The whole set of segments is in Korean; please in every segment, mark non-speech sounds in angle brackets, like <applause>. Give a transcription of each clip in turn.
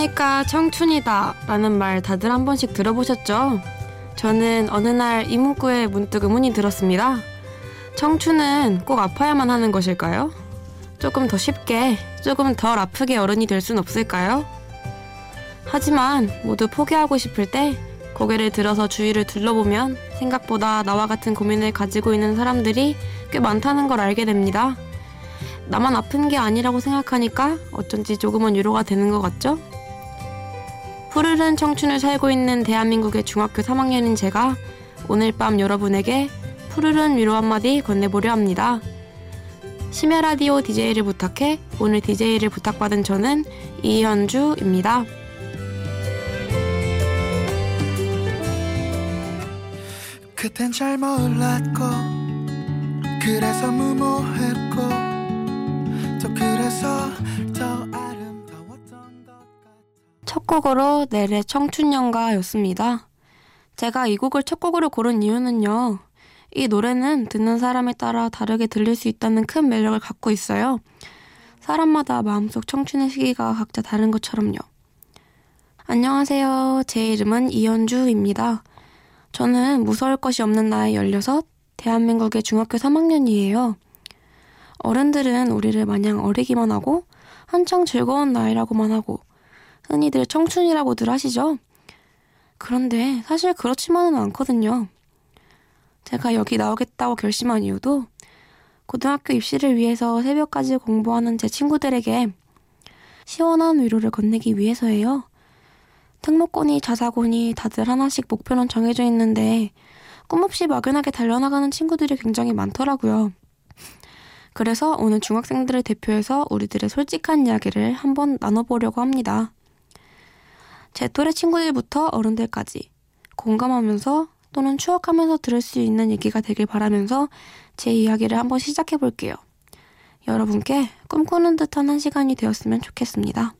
아프니까 청춘이다 라는 말 다들 한 번씩 들어보셨죠? 저는 어느 날 이 문구에 문득 의문이 들었습니다. 청춘은 꼭 아파야만 하는 것일까요? 조금 더 쉽게, 조금 덜 아프게 어른이 될 순 없을까요? 하지만 모두 포기하고 싶을 때 고개를 들어서 주위를 둘러보면 생각보다 나와 같은 고민을 가지고 있는 사람들이 꽤 많다는 걸 알게 됩니다. 나만 아픈 게 아니라고 생각하니까 어쩐지 조금은 위로가 되는 것 같죠? 푸르른 청춘을 살고 있는 대한민국의 중학교 3학년인 제가 오늘 밤 여러분에게 푸르른 위로 한마디 건네보려 합니다. 심야 라디오 DJ를 부탁해 오늘 DJ를 부탁받은 저는 이현주입니다. 그땐 잘 몰랐고 그래서 무모했고 또 그래서 곡으로 넬의 청춘연가였습니다. 제가 이 곡을 첫 곡으로 고른 이유는요. 이 노래는 듣는 사람에 따라 다르게 들릴 수 있다는 큰 매력을 갖고 있어요. 사람마다 마음속 청춘의 시기가 각자 다른 것처럼요. 안녕하세요. 제 이름은 이현주입니다. 저는 무서울 것이 없는 나이 16, 대한민국의 중학교 3학년이에요. 어른들은 우리를 마냥 어리기만 하고 한창 즐거운 나이라고만 하고 흔히들 청춘이라고들 하시죠? 그런데 사실 그렇지만은 않거든요. 제가 여기 나오겠다고 결심한 이유도 고등학교 입시를 위해서 새벽까지 공부하는 제 친구들에게 시원한 위로를 건네기 위해서예요. 특목고니 자사고니 다들 하나씩 목표는 정해져 있는데 꿈없이 막연하게 달려나가는 친구들이 굉장히 많더라고요. 그래서 오늘 중학생들을 대표해서 우리들의 솔직한 이야기를 한번 나눠보려고 합니다. 제 또래 친구들부터 어른들까지 공감하면서 또는 추억하면서 들을 수 있는 얘기가 되길 바라면서 제 이야기를 한번 시작해 볼게요. 여러분께 꿈꾸는 듯한 한 시간이 되었으면 좋겠습니다.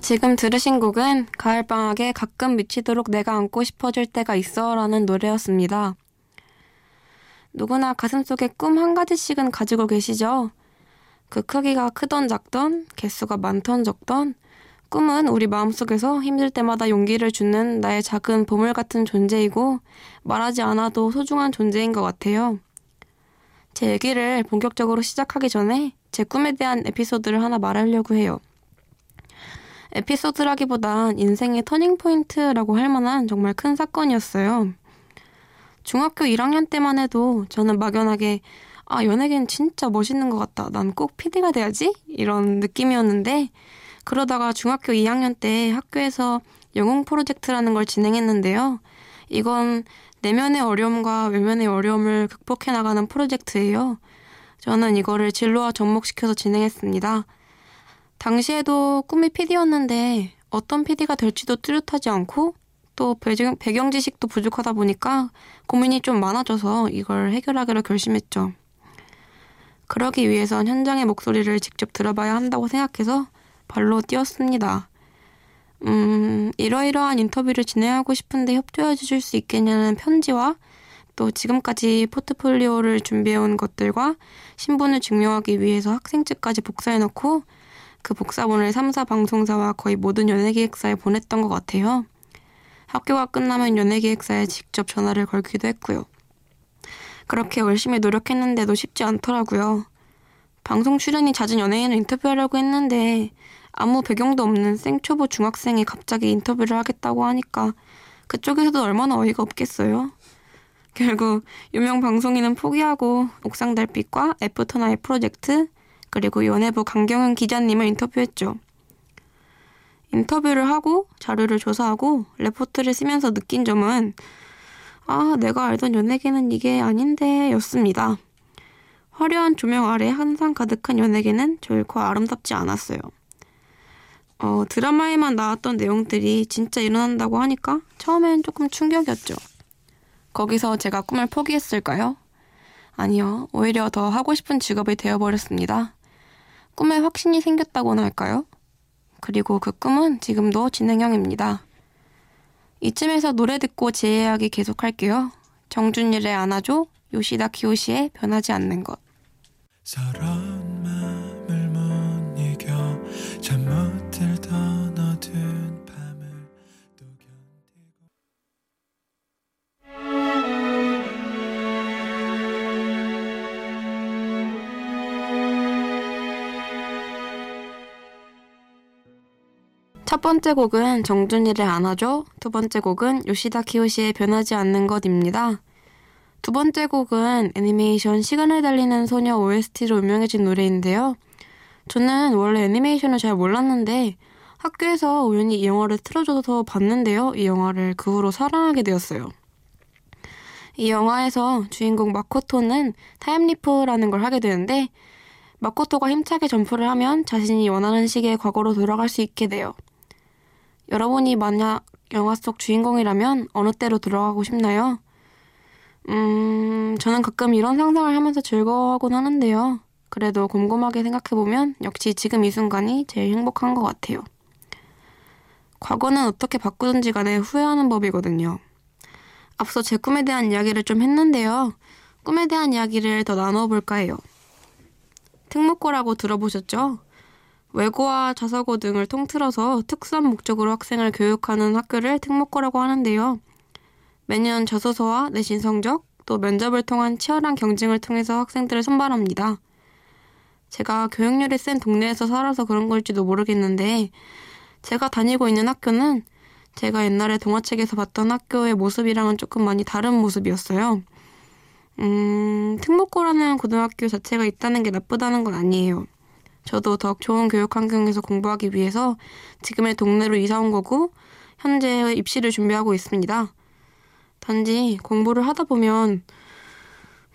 지금 들으신 곡은 가을방학에 가끔 미치도록 내가 안고 싶어질 때가 있어 라는 노래였습니다. 누구나 가슴속에 꿈 한 가지씩은 가지고 계시죠? 그 크기가 크던 작던, 개수가 많던 적던, 꿈은 우리 마음속에서 힘들 때마다 용기를 주는 나의 작은 보물 같은 존재이고 말하지 않아도 소중한 존재인 것 같아요. 제 얘기를 본격적으로 시작하기 전에 제 꿈에 대한 에피소드를 하나 말하려고 해요. 에피소드라기보단 인생의 터닝포인트라고 할 만한 정말 큰 사건이었어요. 중학교 1학년 때만 해도 저는 막연하게 아, 연예계는 진짜 멋있는 것 같다. 난 꼭 PD가 돼야지? 이런 느낌이었는데 그러다가 중학교 2학년 때 학교에서 영웅 프로젝트라는 걸 진행했는데요. 이건 내면의 어려움과 외면의 어려움을 극복해 나가는 프로젝트예요. 저는 이거를 진로와 접목시켜서 진행했습니다. 당시에도 꿈이 PD였는데 어떤 PD가 될지도 뚜렷하지 않고 또 배경, 배경 지식도 부족하다 보니까 고민이 좀 많아져서 이걸 해결하기로 결심했죠. 그러기 위해선 현장의 목소리를 직접 들어봐야 한다고 생각해서 발로 뛰었습니다. 음, 이러이러한 인터뷰를 진행하고 싶은데 협조해 주실 수 있겠냐는 편지와 또 지금까지 포트폴리오를 준비해온 것들과 신분을 증명하기 위해서 학생 측까지 복사해 놓고 그 복사본을 3사 방송사와 거의 모든 연예기획사에 보냈던 것 같아요. 학교가 끝나면 연예기획사에 직접 전화를 걸기도 했고요. 그렇게 열심히 노력했는데도 쉽지 않더라고요. 방송 출연이 잦은 연예인을 인터뷰하려고 했는데 아무 배경도 없는 생초보 중학생이 갑자기 인터뷰를 하겠다고 하니까 그쪽에서도 얼마나 어이가 없겠어요. 결국 유명 방송인은 포기하고 옥상 달빛과 애프터나잇 프로젝트 그리고 연예부 강경은 기자님을 인터뷰했죠. 인터뷰를 하고 자료를 조사하고 레포트를 쓰면서 느낀 점은 아, 내가 알던 연예계는 이게 아닌데 였습니다. 화려한 조명 아래 환상 가득한 연예계는 결코 아름답지 않았어요. 어, 드라마에만 나왔던 내용들이 진짜 일어난다고 하니까 처음엔 조금 충격이었죠. 거기서 제가 꿈을 포기했을까요? 아니요. 오히려 더 하고 싶은 직업이 되어버렸습니다. 꿈에 확신이 생겼다고나 할까요? 그리고 그 꿈은 지금도 진행형입니다. 이쯤에서 노래 듣고 제 이야기 계속할게요. 정준일의 안아줘, 요시다 키요시의 변하지 않는 것. 서러운 첫 번째 곡은 정준일의 안아줘, 두 번째 곡은 요시다 키요시의 변하지 않는 것입니다. 두 번째 곡은 애니메이션 시간을 달리는 소녀 OST로 유명해진 노래인데요. 저는 원래 애니메이션을 잘 몰랐는데 학교에서 우연히 이 영화를 틀어줘서 봤는데요. 이 영화를 그 후로 사랑하게 되었어요. 이 영화에서 주인공 마코토는 time leap이라는 걸 하게 되는데 마코토가 힘차게 점프를 하면 자신이 원하는 시기의 과거로 돌아갈 수 있게 돼요. 여러분이 만약 영화 속 주인공이라면 어느 때로 돌아가고 싶나요? 음, 저는 가끔 이런 상상을 하면서 즐거워하곤 하는데요. 그래도 곰곰하게 생각해보면 역시 지금 이 순간이 제일 행복한 것 같아요. 과거는 어떻게 바꾸든지 간에 후회하는 법이거든요. 앞서 제 꿈에 대한 이야기를 좀 했는데요. 꿈에 대한 이야기를 더 나눠볼까 해요. 특목고라고 들어보셨죠? 외고와 자사고 등을 통틀어서 특수한 목적으로 학생을 교육하는 학교를 특목고라고 하는데요. 매년 저소서와 내신 성적, 또 면접을 통한 치열한 경쟁을 통해서 학생들을 선발합니다. 제가 교육열이 센 동네에서 살아서 그런 걸지도 모르겠는데, 제가 다니고 있는 학교는 제가 옛날에 동화책에서 봤던 학교의 모습이랑은 조금 많이 다른 모습이었어요. 음, 특목고라는 고등학교 자체가 있다는 게 나쁘다는 건 아니에요. 저도 더 좋은 교육 환경에서 공부하기 위해서 지금의 동네로 이사 온 거고, 현재 입시를 준비하고 있습니다. 단지 공부를 하다 보면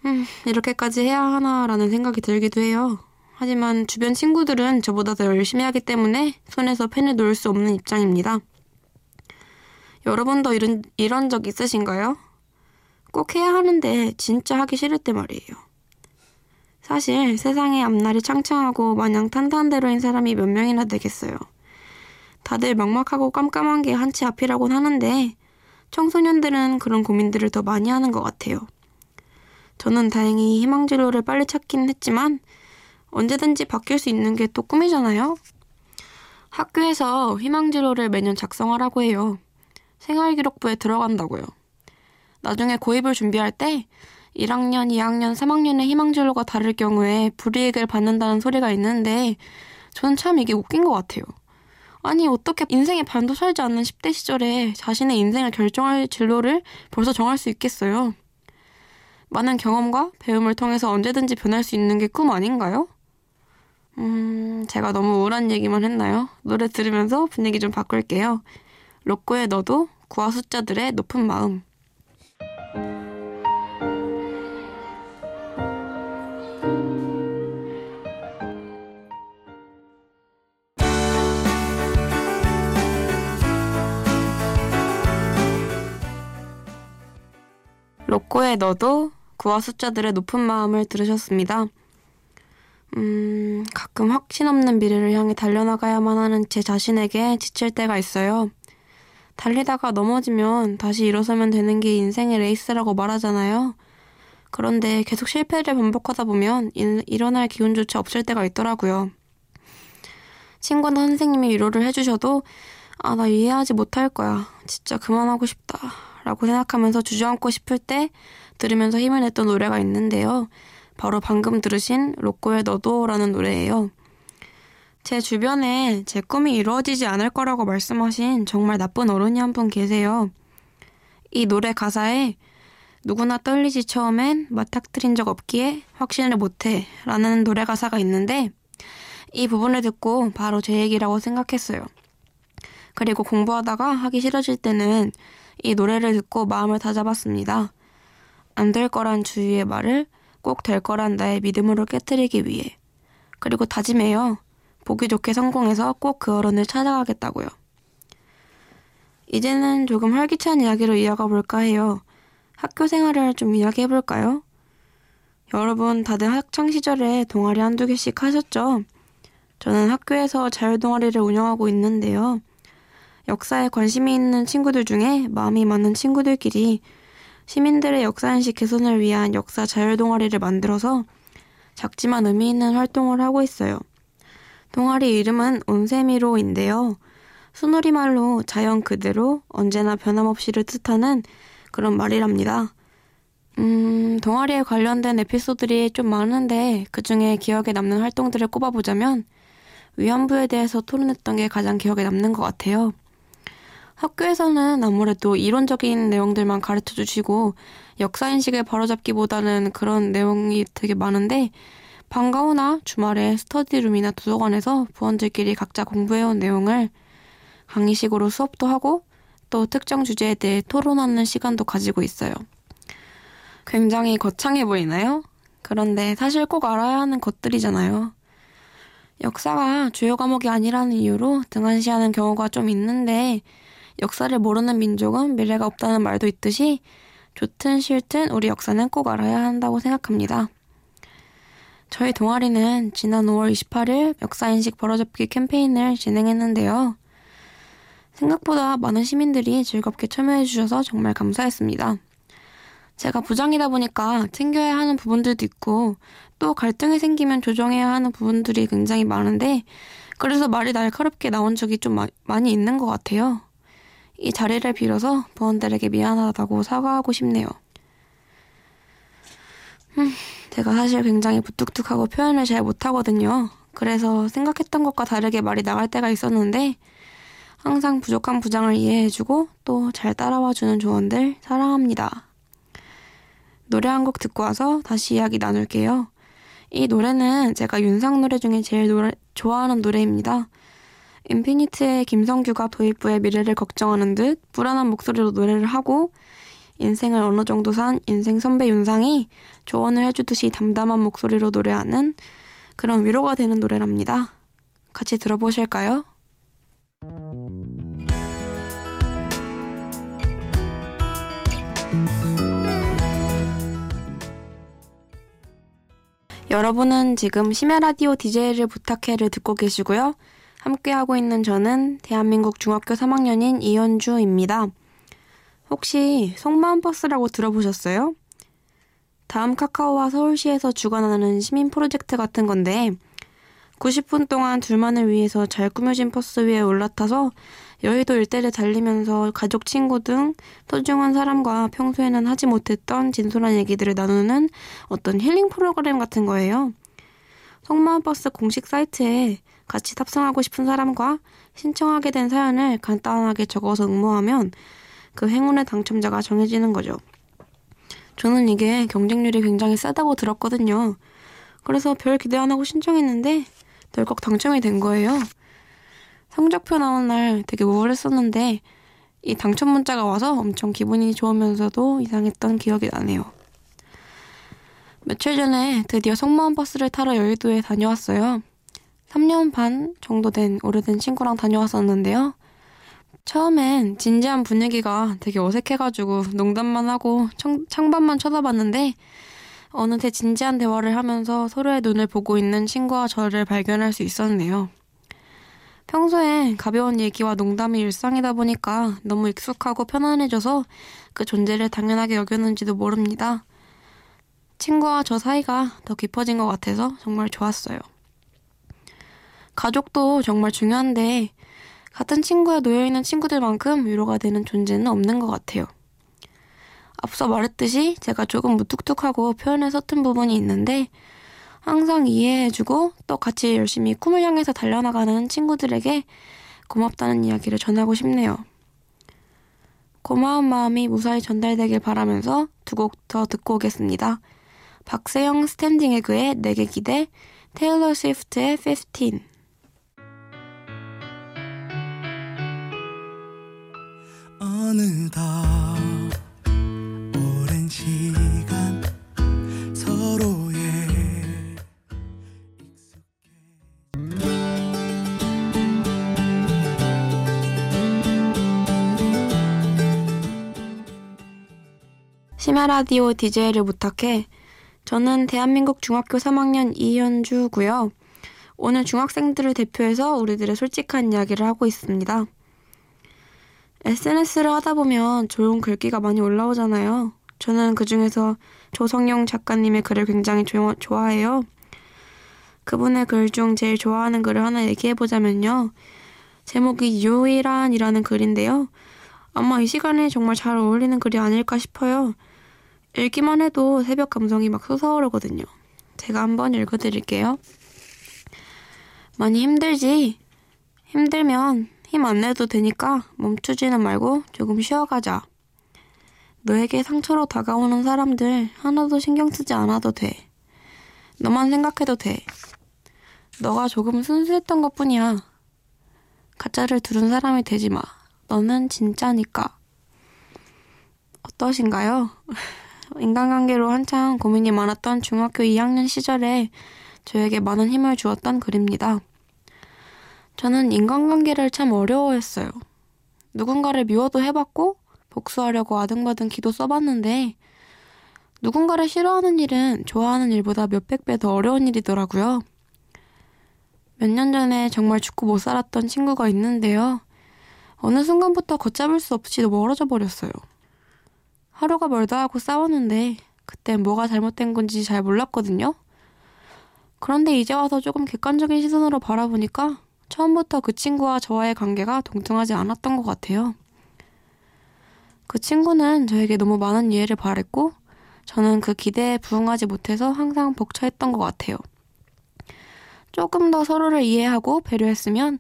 음, 이렇게까지 해야 하나라는 생각이 들기도 해요. 하지만 주변 친구들은 저보다 더 열심히 하기 때문에 손에서 펜을 놓을 수 없는 입장입니다. 여러분도 이런, 이런 적 있으신가요? 꼭 해야 하는데 진짜 하기 싫을 때 말이에요. 사실 세상에 앞날이 창창하고 마냥 탄탄대로인 사람이 몇 명이나 되겠어요. 다들 막막하고 깜깜한 게 한치 앞이라곤 하는데 청소년들은 그런 고민들을 더 많이 하는 것 같아요. 저는 다행히 희망진로를 빨리 찾긴 했지만 언제든지 바뀔 수 있는 게 또 꿈이잖아요. 학교에서 희망진로를 매년 작성하라고 해요. 생활기록부에 들어간다고요. 나중에 고입을 준비할 때 1학년, 2학년, 3학년의 희망진로가 다를 경우에 불이익을 받는다는 소리가 있는데 저는 참 이게 웃긴 것 같아요. 아니 어떻게 인생의 반도 살지 않는 10대 시절에 자신의 인생을 결정할 진로를 벌써 정할 수 있겠어요? 많은 경험과 배움을 통해서 언제든지 변할 수 있는 게 꿈 아닌가요? 음, 제가 너무 우울한 얘기만 했나요? 노래 들으면서 분위기 좀 바꿀게요. 로꼬의 너도 구화 숫자들의 높은 마음. 로꼬의 너도 구와 숫자들의 높은 마음을 들으셨습니다. 음, 가끔 확신 없는 미래를 향해 달려나가야만 하는 제 자신에게 지칠 때가 있어요. 달리다가 넘어지면 다시 일어서면 되는 게 인생의 레이스라고 말하잖아요. 그런데 계속 실패를 반복하다 보면 일, 일어날 기운조차 없을 때가 있더라고요. 친구나 선생님이 위로를 해주셔도 아, 나 이해하지 못할 거야. 진짜 그만하고 싶다. 라고 생각하면서 주저앉고 싶을 때 들으면서 힘을 냈던 노래가 있는데요. 바로 방금 들으신 로꼬의 너도 라는 노래예요. 제 주변에 제 꿈이 이루어지지 않을 거라고 말씀하신 정말 나쁜 어른이 한 분 계세요. 이 노래 가사에 누구나 떨리지 처음엔 맞닥뜨린 적 없기에 확신을 못해 라는 노래 가사가 있는데 이 부분을 듣고 바로 제 얘기라고 생각했어요. 그리고 공부하다가 하기 싫어질 때는 이 노래를 듣고 마음을 다잡았습니다. 안 될 거란 주위의 말을 꼭 될 거란 나의 믿음으로 깨뜨리기 위해. 그리고 다짐해요. 보기 좋게 성공해서 꼭 그 어른을 찾아가겠다고요. 이제는 조금 활기찬 이야기로 이어가 볼까 해요. 학교 생활을 좀 이야기해 볼까요? 여러분 다들 학창 시절에 동아리 한두 개씩 하셨죠? 저는 학교에서 자율 동아리를 운영하고 있는데요. 역사에 관심이 있는 친구들 중에 마음이 맞는 친구들끼리 시민들의 역사인식 개선을 위한 역사 자율 동아리를 만들어서 작지만 의미 있는 활동을 하고 있어요. 동아리 이름은 온세미로인데요. 순우리말로 자연 그대로 언제나 변함없이를 뜻하는 그런 말이랍니다. 음, 동아리에 관련된 에피소드들이 좀 많은데 그 중에 기억에 남는 활동들을 꼽아보자면 위안부에 대해서 토론했던 게 가장 기억에 남는 것 같아요. 학교에서는 아무래도 이론적인 내용들만 가르쳐 주시고 역사인식을 바로잡기보다는 그런 내용이 되게 많은데 방과 후나 주말에 스터디룸이나 도서관에서 부원들끼리 각자 공부해온 내용을 강의식으로 수업도 하고 또 특정 주제에 대해 토론하는 시간도 가지고 있어요. 굉장히 거창해 보이나요? 그런데 사실 꼭 알아야 하는 것들이잖아요. 역사가 주요 과목이 아니라는 이유로 등한시하는 경우가 좀 있는데 역사를 모르는 민족은 미래가 없다는 말도 있듯이 좋든 싫든 우리 역사는 꼭 알아야 한다고 생각합니다. 저희 동아리는 지난 5월 28일 역사인식 벌어잡기 캠페인을 진행했는데요. 생각보다 많은 시민들이 즐겁게 참여해주셔서 정말 감사했습니다. 제가 부장이다 보니까 챙겨야 하는 부분들도 있고 또 갈등이 생기면 조정해야 하는 부분들이 굉장히 많은데 그래서 말이 날카롭게 나온 적이 좀 마, 많이 있는 것 같아요. 이 자리를 빌어서 부원들에게 미안하다고 사과하고 싶네요. 음, 제가 사실 굉장히 부뚝뚝하고 표현을 잘 못하거든요. 그래서 생각했던 것과 다르게 말이 나갈 때가 있었는데 항상 부족한 부장을 이해해주고 또 잘 따라와주는 조언들 사랑합니다. 노래 한 곡 듣고 와서 다시 이야기 나눌게요. 이 노래는 제가 윤상 노래 중에 제일 노래, 좋아하는 노래입니다. 인피니트의 김성규가 도입부의 미래를 걱정하는 듯 불안한 목소리로 노래를 하고 인생을 어느 정도 산 인생 선배 윤상이 조언을 해주듯이 담담한 목소리로 노래하는 그런 위로가 되는 노래랍니다. 같이 들어보실까요? 여러분은 지금 심야 라디오 DJ를 부탁해를 듣고 계시고요. 함께하고 있는 저는 대한민국 중학교 3학년인 이현주입니다. 혹시 속마음버스라고 들어보셨어요? 다음 카카오와 서울시에서 주관하는 시민 프로젝트 같은 건데 90분 동안 둘만을 위해서 잘 꾸며진 버스 위에 올라타서 여의도 일대를 달리면서 가족, 친구 등 소중한 사람과 평소에는 하지 못했던 진솔한 얘기들을 나누는 어떤 힐링 프로그램 같은 거예요. 속마음버스 공식 사이트에 같이 탑승하고 싶은 사람과 신청하게 된 사연을 간단하게 적어서 응모하면 그 행운의 당첨자가 정해지는 거죠. 저는 이게 경쟁률이 굉장히 싸다고 들었거든요. 그래서 별 기대 안 하고 신청했는데 덜컥 당첨이 된 거예요. 성적표 나온 날 되게 우울했었는데 이 당첨 문자가 와서 엄청 기분이 좋으면서도 이상했던 기억이 나네요. 며칠 전에 드디어 속마음 버스를 타러 여의도에 다녀왔어요. 3년 반 정도 된 오래된 친구랑 다녀왔었는데요. 처음엔 진지한 분위기가 되게 어색해가지고 농담만 하고 청, 창밖만 쳐다봤는데 어느새 진지한 대화를 하면서 서로의 눈을 보고 있는 친구와 저를 발견할 수 있었네요. 평소에 가벼운 얘기와 농담이 일상이다 보니까 너무 익숙하고 편안해져서 그 존재를 당연하게 여겼는지도 모릅니다. 친구와 저 사이가 더 깊어진 것 같아서 정말 좋았어요. 가족도 정말 중요한데 같은 친구에 놓여있는 친구들만큼 위로가 되는 존재는 없는 것 같아요. 앞서 말했듯이 제가 조금 무뚝뚝하고 표현에 서툰 부분이 있는데 항상 이해해주고 또 같이 열심히 꿈을 향해서 달려나가는 친구들에게 고맙다는 이야기를 전하고 싶네요. 고마운 마음이 무사히 전달되길 바라면서 두 곡 더 듣고 오겠습니다. 박세영 스탠딩 에그의 내게 기대, 테일러 스위프트의 15. 어느덧 오랜 시간 서로의 심야 라디오 DJ를 부탁해 저는 대한민국 중학교 3학년 이현주고요. 오늘 중학생들을 대표해서 우리들의 솔직한 이야기를 하고 있습니다. SNS를 하다 보면 좋은 글귀가 많이 올라오잖아요. 저는 그 중에서 조성용 작가님의 글을 굉장히 조, 좋아해요. 그분의 글 중 제일 좋아하는 글을 하나 얘기해보자면요. 제목이 유일한이라는 글인데요. 아마 이 시간에 정말 잘 어울리는 글이 아닐까 싶어요. 읽기만 해도 새벽 감성이 막 솟아오르거든요. 제가 한번 읽어드릴게요. 많이 힘들지? 힘들면 힘 안 내도 되니까 멈추지는 말고 조금 쉬어가자. 너에게 상처로 다가오는 사람들 하나도 신경 쓰지 않아도 돼. 너만 생각해도 돼. 너가 조금 순수했던 것 뿐이야. 가짜를 두른 사람이 되지 마. 너는 진짜니까. 어떠신가요? <laughs> 인간관계로 한창 고민이 많았던 중학교 2학년 시절에 저에게 많은 힘을 주었던 글입니다. 저는 인간관계를 참 어려워했어요. 누군가를 미워도 해봤고, 복수하려고 아등바등 기도 써봤는데, 누군가를 싫어하는 일은 좋아하는 일보다 몇백 배 더 어려운 일이더라고요. 몇 년 전에 정말 죽고 못 살았던 친구가 있는데요. 어느 순간부터 걷잡을 수 없이 멀어져 버렸어요. 하루가 멀다 하고 싸웠는데 그때 뭐가 잘못된 건지 잘 몰랐거든요. 그런데 이제 와서 조금 객관적인 시선으로 바라보니까 처음부터 그 친구와 저와의 관계가 동등하지 않았던 것 같아요. 그 친구는 저에게 너무 많은 이해를 바랬고 저는 그 기대에 부응하지 못해서 항상 벅차했던 것 같아요. 조금 더 서로를 이해하고 배려했으면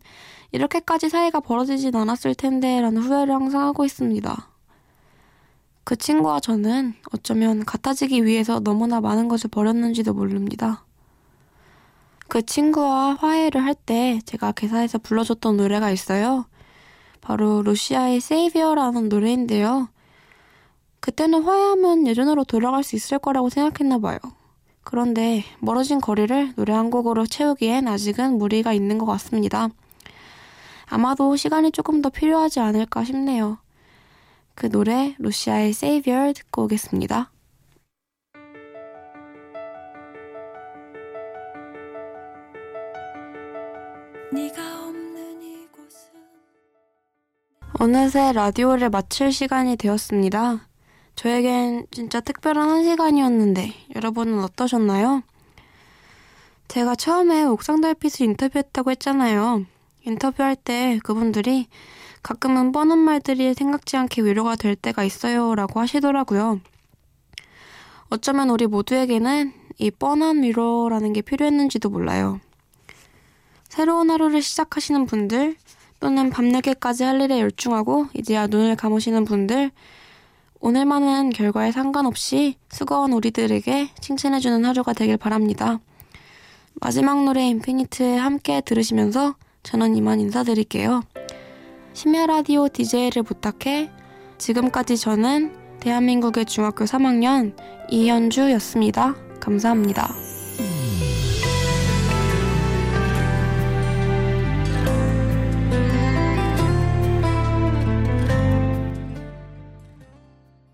이렇게까지 사이가 벌어지진 않았을 텐데 라는 후회를 항상 하고 있습니다. 그 친구와 저는 어쩌면 같아지기 위해서 너무나 많은 것을 버렸는지도 모릅니다. 그 친구와 화해를 할 때 제가 개사에서 불러줬던 노래가 있어요. 바로 루시아의 세이비어라는 노래인데요. 그때는 화해하면 예전으로 돌아갈 수 있을 거라고 생각했나 봐요. 그런데 멀어진 거리를 노래 한 곡으로 채우기엔 아직은 무리가 있는 것 같습니다. 아마도 시간이 조금 더 필요하지 않을까 싶네요. 그 노래 루시아의 Savior 듣고 오겠습니다. 어느새 라디오를 마칠 시간이 되었습니다. 저에겐 진짜 특별한 한 시간이었는데 여러분은 어떠셨나요? 제가 처음에 옥상 달빛을 인터뷰했다고 했잖아요. 인터뷰할 때 그분들이 가끔은 뻔한 말들이 생각지 않게 위로가 될 때가 있어요 라고 하시더라고요. 어쩌면 우리 모두에게는 이 뻔한 위로라는 게 필요했는지도 몰라요. 새로운 하루를 시작하시는 분들, 또는 밤늦게까지 할 일에 열중하고 이제야 눈을 감으시는 분들, 오늘만은 결과에 상관없이 수고한 우리들에게 칭찬해주는 하루가 되길 바랍니다. 마지막 노래 인피니트에 함께 들으시면서 저는 이만 인사드릴게요. 심야 라디오 DJ를 부탁해 지금까지 저는 대한민국의 중학교 3학년 이현주였습니다. 감사합니다.